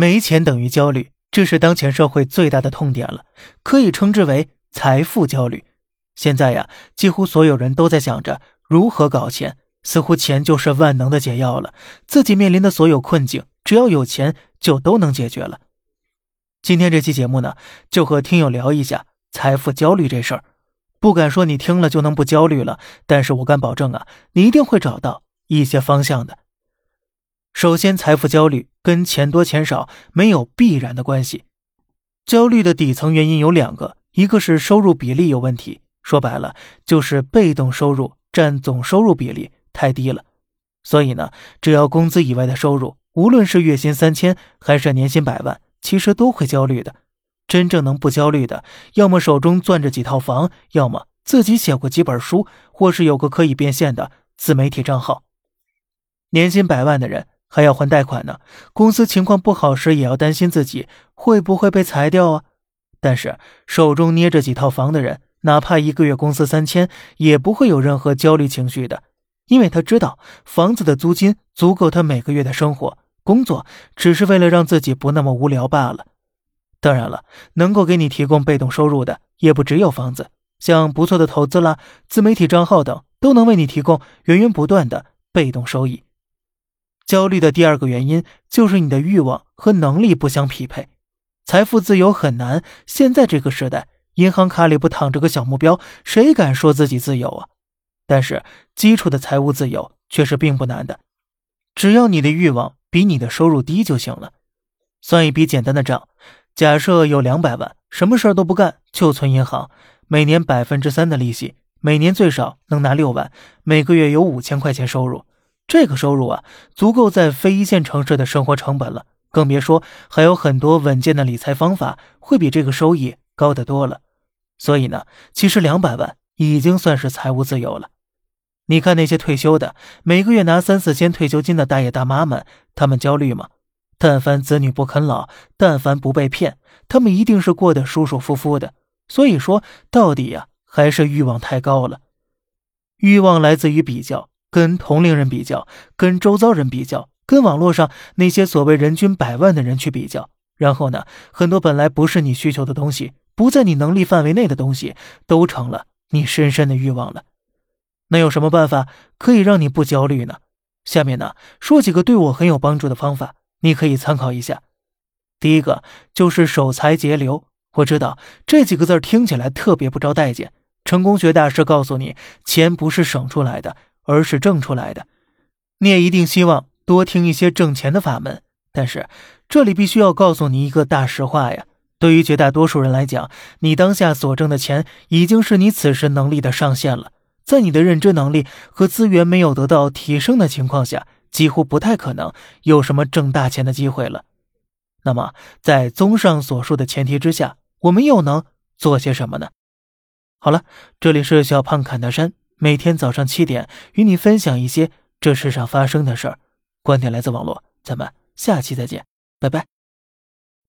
没钱等于焦虑，这是当前社会最大的痛点了，可以称之为财富焦虑。现在呀，几乎所有人都在想着如何搞钱，似乎钱就是万能的解药了。自己面临的所有困境，只要有钱就都能解决了。今天这期节目呢，就和听友聊一下财富焦虑这事儿。不敢说你听了就能不焦虑了，但是我敢保证啊，你一定会找到一些方向的。首先，财富焦虑跟钱多钱少没有必然的关系。焦虑的底层原因有两个，一个是收入比例有问题，说白了就是被动收入占总收入比例太低了。所以呢，只要工资以外的收入，无论是月薪三千还是年薪百万，其实都会焦虑的。真正能不焦虑的，要么手中攥着几套房，要么自己写过几本书，或是有个可以变现的自媒体账号。年薪百万的人还要还贷款呢，公司情况不好时也要担心自己会不会被裁掉啊。但是手中捏着几套房的人，哪怕一个月工资三千，也不会有任何焦虑情绪的，因为他知道房子的租金足够他每个月的生活，工作只是为了让自己不那么无聊罢了。当然了，能够给你提供被动收入的也不只有房子，像不错的投资啦、自媒体账号等，都能为你提供源源不断的被动收益。焦虑的第二个原因就是你的欲望和能力不相匹配。财富自由很难，现在这个时代，银行卡里不躺着个小目标，谁敢说自己自由啊？但是基础的财务自由却是并不难的，只要你的欲望比你的收入低就行了。算一笔简单的账。假设有两百万，什么事儿都不干就存银行，每年百分之三的利息，每年最少能拿六万，每个月有五千块钱收入。这个收入啊，足够在非一线城市的生活成本了，更别说还有很多稳健的理财方法会比这个收益高得多了。所以呢，其实两百万已经算是财务自由了。你看那些退休的，每个月拿三四千退休金的大爷大妈们，他们焦虑吗？但凡子女不啃老，但凡不被骗，他们一定是过得舒舒服服的。所以说到底呀，还是欲望太高了。欲望来自于比较，跟同龄人比较，跟周遭人比较，跟网络上那些所谓人均百万的人去比较。然后呢，很多本来不是你需求的东西，不在你能力范围内的东西，都成了你深深的欲望了。那有什么办法可以让你不焦虑呢？下面呢，说几个对我很有帮助的方法。你可以参考一下，第一个就是守财节流。我知道这几个字听起来特别不招待见。成功学大师告诉你，钱不是省出来的，而是挣出来的。你也一定希望多听一些挣钱的法门，但是这里必须要告诉你一个大实话呀：对于绝大多数人来讲，你当下所挣的钱已经是你此时能力的上限了。在你的认知能力和资源没有得到提升的情况下。几乎不太可能有什么挣大钱的机会了。那么，在综上所述的前提之下，我们又能做些什么呢？好了，这里是小胖侃大山，每天早上七点与你分享一些这世上发生的事儿，观点来自网络，咱们下期再见，拜拜。